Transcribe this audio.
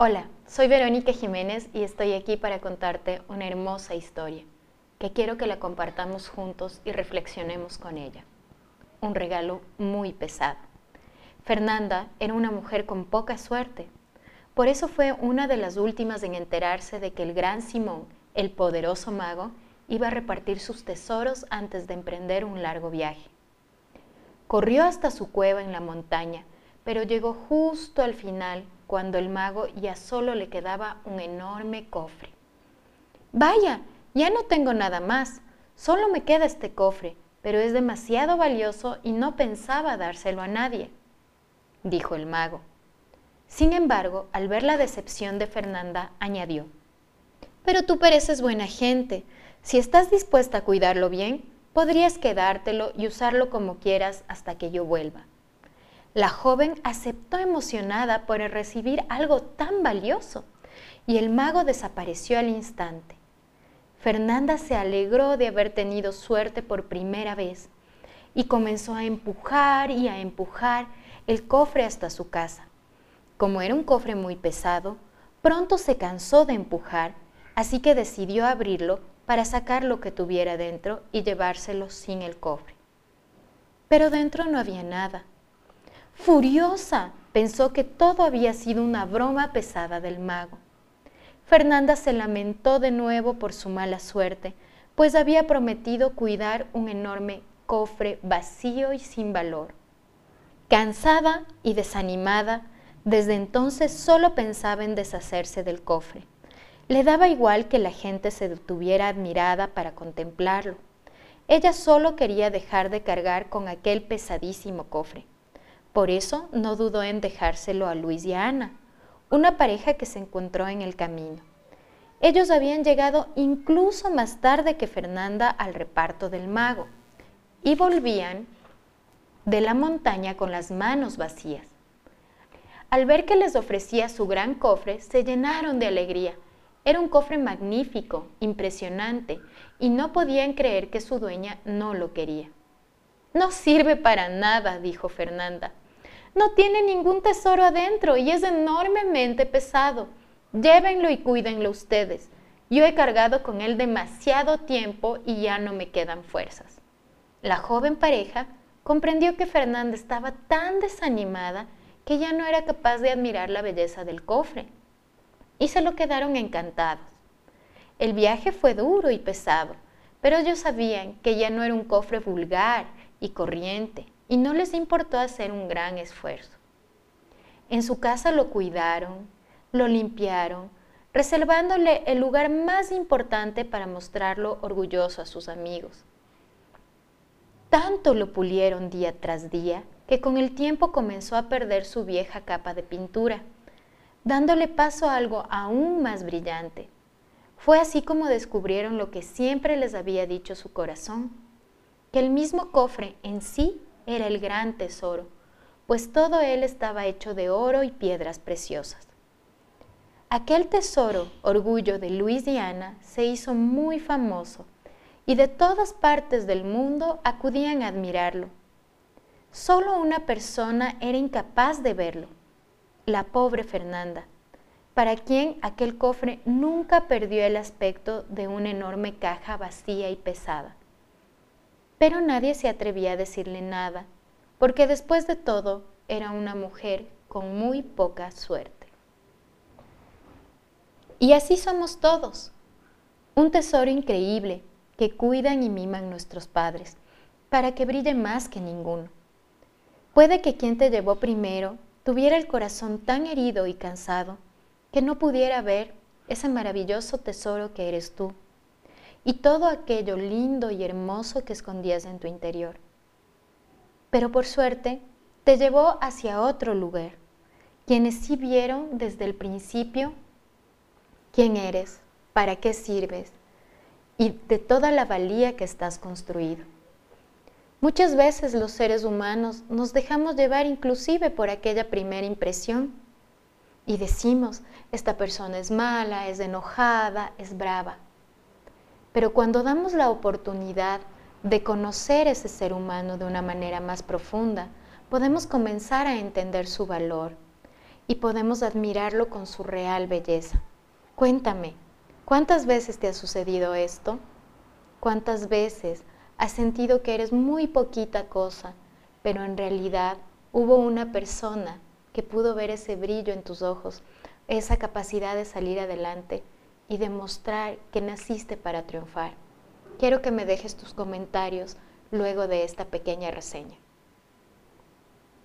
Hola, soy Verónica Jiménez y estoy aquí para contarte una hermosa historia que quiero que la compartamos juntos y reflexionemos con ella. Un regalo muy pesado. Fernanda era una mujer con poca suerte. Por eso fue una de las últimas en enterarse de que el gran Simón, el poderoso mago, iba a repartir sus tesoros antes de emprender un largo viaje. Corrió hasta su cueva en la montaña, pero llegó justo al final cuando el mago ya solo le quedaba un enorme cofre. Vaya, ya no tengo nada más, solo me queda este cofre, pero es demasiado valioso y no pensaba dárselo a nadie, dijo el mago. Sin embargo, al ver la decepción de Fernanda, añadió, Pero tú pareces buena gente, si estás dispuesta a cuidarlo bien, podrías quedártelo y usarlo como quieras hasta que yo vuelva. La joven aceptó emocionada por recibir algo tan valioso y el mago desapareció al instante. Fernanda se alegró de haber tenido suerte por primera vez y comenzó a empujar y a empujar el cofre hasta su casa. Como era un cofre muy pesado, pronto se cansó de empujar, así que decidió abrirlo para sacar lo que tuviera dentro y llevárselo sin el cofre. Pero dentro no había nada Furiosa, pensó que todo había sido una broma pesada del mago. Fernanda se lamentó de nuevo por su mala suerte, pues había prometido cuidar un enorme cofre vacío y sin valor. Cansada y desanimada, desde entonces solo pensaba en deshacerse del cofre. Le daba igual que la gente se detuviera admirada para contemplarlo. Ella solo quería dejar de cargar con aquel pesadísimo cofre. Por eso no dudó en dejárselo a Luis y a Ana, una pareja que se encontró en el camino. Ellos habían llegado incluso más tarde que Fernanda al reparto del mago y volvían de la montaña con las manos vacías. Al ver que les ofrecía su gran cofre, se llenaron de alegría. Era un cofre magnífico, impresionante, y no podían creer que su dueña no lo quería. No sirve para nada, dijo Fernanda. No tiene ningún tesoro adentro y es enormemente pesado. Llévenlo y cuídenlo ustedes. Yo he cargado con él demasiado tiempo y ya no me quedan fuerzas. La joven pareja comprendió que Fernanda estaba tan desanimada que ya no era capaz de admirar la belleza del cofre y se lo quedaron encantados. El viaje fue duro y pesado, pero ellos sabían que ya no era un cofre vulgar y corriente, y no les importó hacer un gran esfuerzo. En su casa lo cuidaron, lo limpiaron, reservándole el lugar más importante para mostrarlo orgulloso a sus amigos. Tanto lo pulieron día tras día que con el tiempo comenzó a perder su vieja capa de pintura, dándole paso a algo aún más brillante. Fue así como descubrieron lo que siempre les había dicho su corazón, que el mismo cofre en sí era el gran tesoro, pues todo él estaba hecho de oro y piedras preciosas. Aquel tesoro, orgullo de Luis y Ana, se hizo muy famoso y de todas partes del mundo acudían a admirarlo. Solo una persona era incapaz de verlo, la pobre Fernanda, para quien aquel cofre nunca perdió el aspecto de una enorme caja vacía y pesada pero nadie se atrevía a decirle nada, porque después de todo era una mujer con muy poca suerte. Y así somos todos, un tesoro increíble que cuidan y miman nuestros padres, para que brille más que ninguno. Puede que quien te llevó primero tuviera el corazón tan herido y cansado que no pudiera ver ese maravilloso tesoro que eres tú y todo aquello lindo y hermoso que escondías en tu interior. Pero por suerte te llevó hacia otro lugar, quienes sí vieron desde el principio quién eres, para qué sirves y de toda la valía que estás construido. Muchas veces los seres humanos nos dejamos llevar inclusive por aquella primera impresión y decimos, esta persona es mala, es enojada, es brava. Pero cuando damos la oportunidad de conocer ese ser humano de una manera más profunda, podemos comenzar a entender su valor y podemos admirarlo con su real belleza. Cuéntame, ¿cuántas veces te ha sucedido esto? ¿Cuántas veces has sentido que eres muy poquita cosa, pero en realidad hubo una persona que pudo ver ese brillo en tus ojos, esa capacidad de salir adelante y demostrar que naciste para triunfar? Quiero que me dejes tus comentarios luego de esta pequeña reseña.